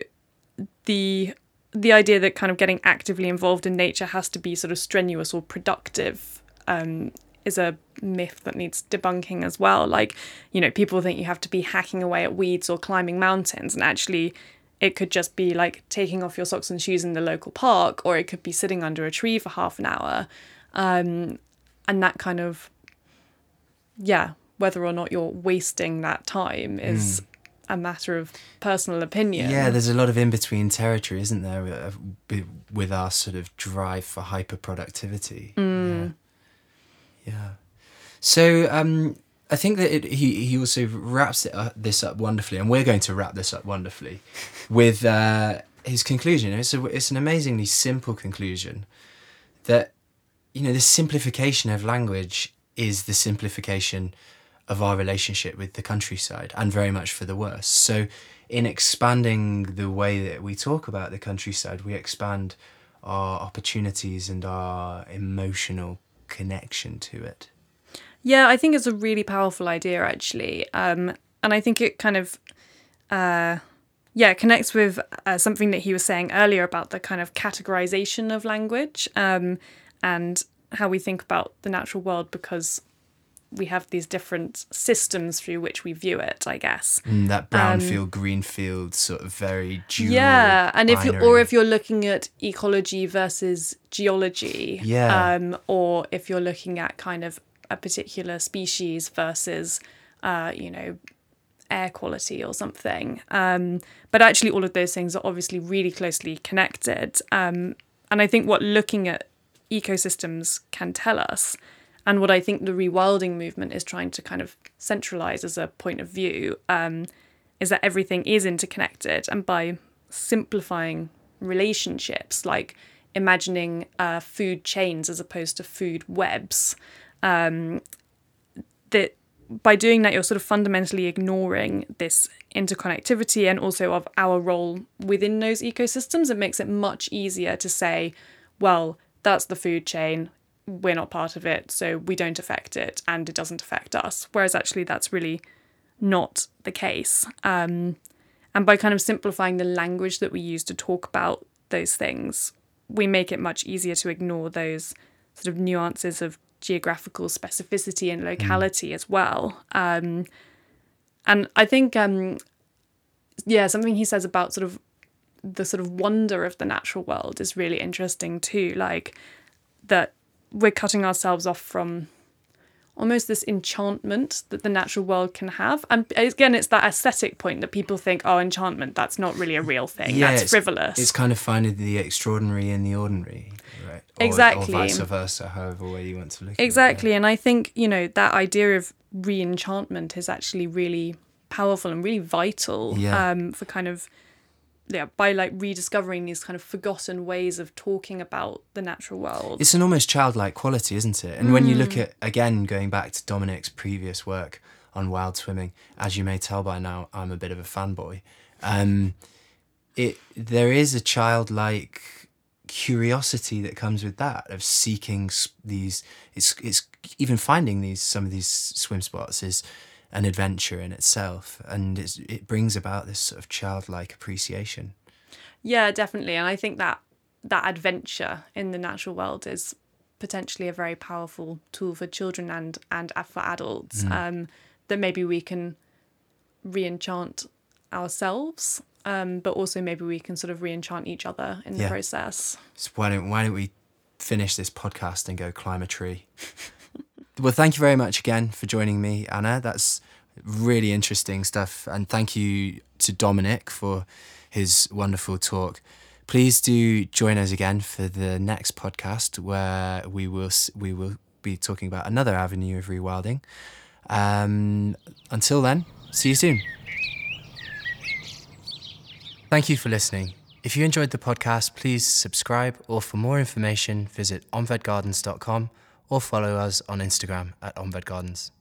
the the idea that kind of getting actively involved in nature has to be sort of strenuous or productive um, is a myth that needs debunking as well. Like, you know, people think you have to be hacking away at weeds or climbing mountains, and actually, it could just be like taking off your socks and shoes in the local park, or it could be sitting under a tree for half an hour, um, and that kind of, yeah, whether or not you're wasting that time is a matter of personal opinion. Yeah, there's a lot of in between territory, isn't there, with our sort of drive for hyper productivity. Mm. Yeah. Yeah. So um, I think that it, he he also wraps it up, this up wonderfully, and we're going to wrap this up wonderfully *laughs* with uh, his conclusion. It's a, it's an amazingly simple conclusion that you know the simplification of language is the simplification of our relationship with the countryside and very much for the worse. So, in expanding the way that we talk about the countryside, we expand our opportunities and our emotional connection to it. Yeah, I think it's a really powerful idea actually, um, and I think it kind of, uh, yeah, connects with uh, something that he was saying earlier about the kind of categorization of language um, and how we think about the natural world because we have these different systems through which we view it. I guess. Mm, that brownfield, greenfield sort of very dual. Yeah, and if you or if you're looking at ecology versus geology, Yeah. um, or if you're looking at kind of a particular species versus, uh, you know, air quality or something. Um, but actually, all of those things are obviously really closely connected. Um, and I think what looking at ecosystems can tell us, and what I think the rewilding movement is trying to kind of centralize as a point of view, um, is that everything is interconnected. And by simplifying relationships, like imagining uh, food chains as opposed to food webs, um, that by doing that, you're sort of fundamentally ignoring this interconnectivity and also of our role within those ecosystems. It makes it much easier to say, well, that's the food chain. We're not part of it, so we don't affect it and it doesn't affect us. Whereas actually, that's really not the case. Um, and by kind of simplifying the language that we use to talk about those things, we make it much easier to ignore those sort of nuances of geographical specificity and locality mm. as well. Um, and I think, um, yeah, something he says about sort of the sort of wonder of the natural world is really interesting too. Like that we're cutting ourselves off from almost this enchantment that the natural world can have. And again, it's that aesthetic point that people think, oh, enchantment, that's not really a real thing. Yeah, that's it's, frivolous. It's kind of finding the extraordinary in the ordinary, right? Or, exactly. Or vice versa, however way you want to look exactly. at it. And I think, you know, that idea of re enchantment is actually really powerful and really vital yeah. um, for kind of yeah, by like rediscovering these kind of forgotten ways of talking about the natural world. It's an almost childlike quality, isn't it? And mm. when you look mm. at again going back to Dominic's previous work on wild swimming, as you may tell by now, I'm a bit of a fanboy. Um, it there is a childlike curiosity that comes with that of seeking these. It's it's even finding these some of these swim spots is an adventure in itself, and it brings about this sort of childlike appreciation. Yeah, definitely, and I think that that adventure in the natural world is potentially a very powerful tool for children and and for adults. Mm. Um, that maybe we can re-enchant ourselves, um, but also maybe we can sort of re-enchant each other in the yeah. process. So why don't why don't we finish this podcast and go climb a tree? *laughs* Well, thank you very much again for joining me, Anna. That's really interesting stuff. And thank you to Dominic for his wonderful talk. Please do join us again for the next podcast where we will we will be talking about another avenue of rewilding. Um, until then, see you soon. Thank you for listening. If you enjoyed the podcast, please subscribe or for more information visit onvedgardens.com or follow us on Instagram at OnVedGardens.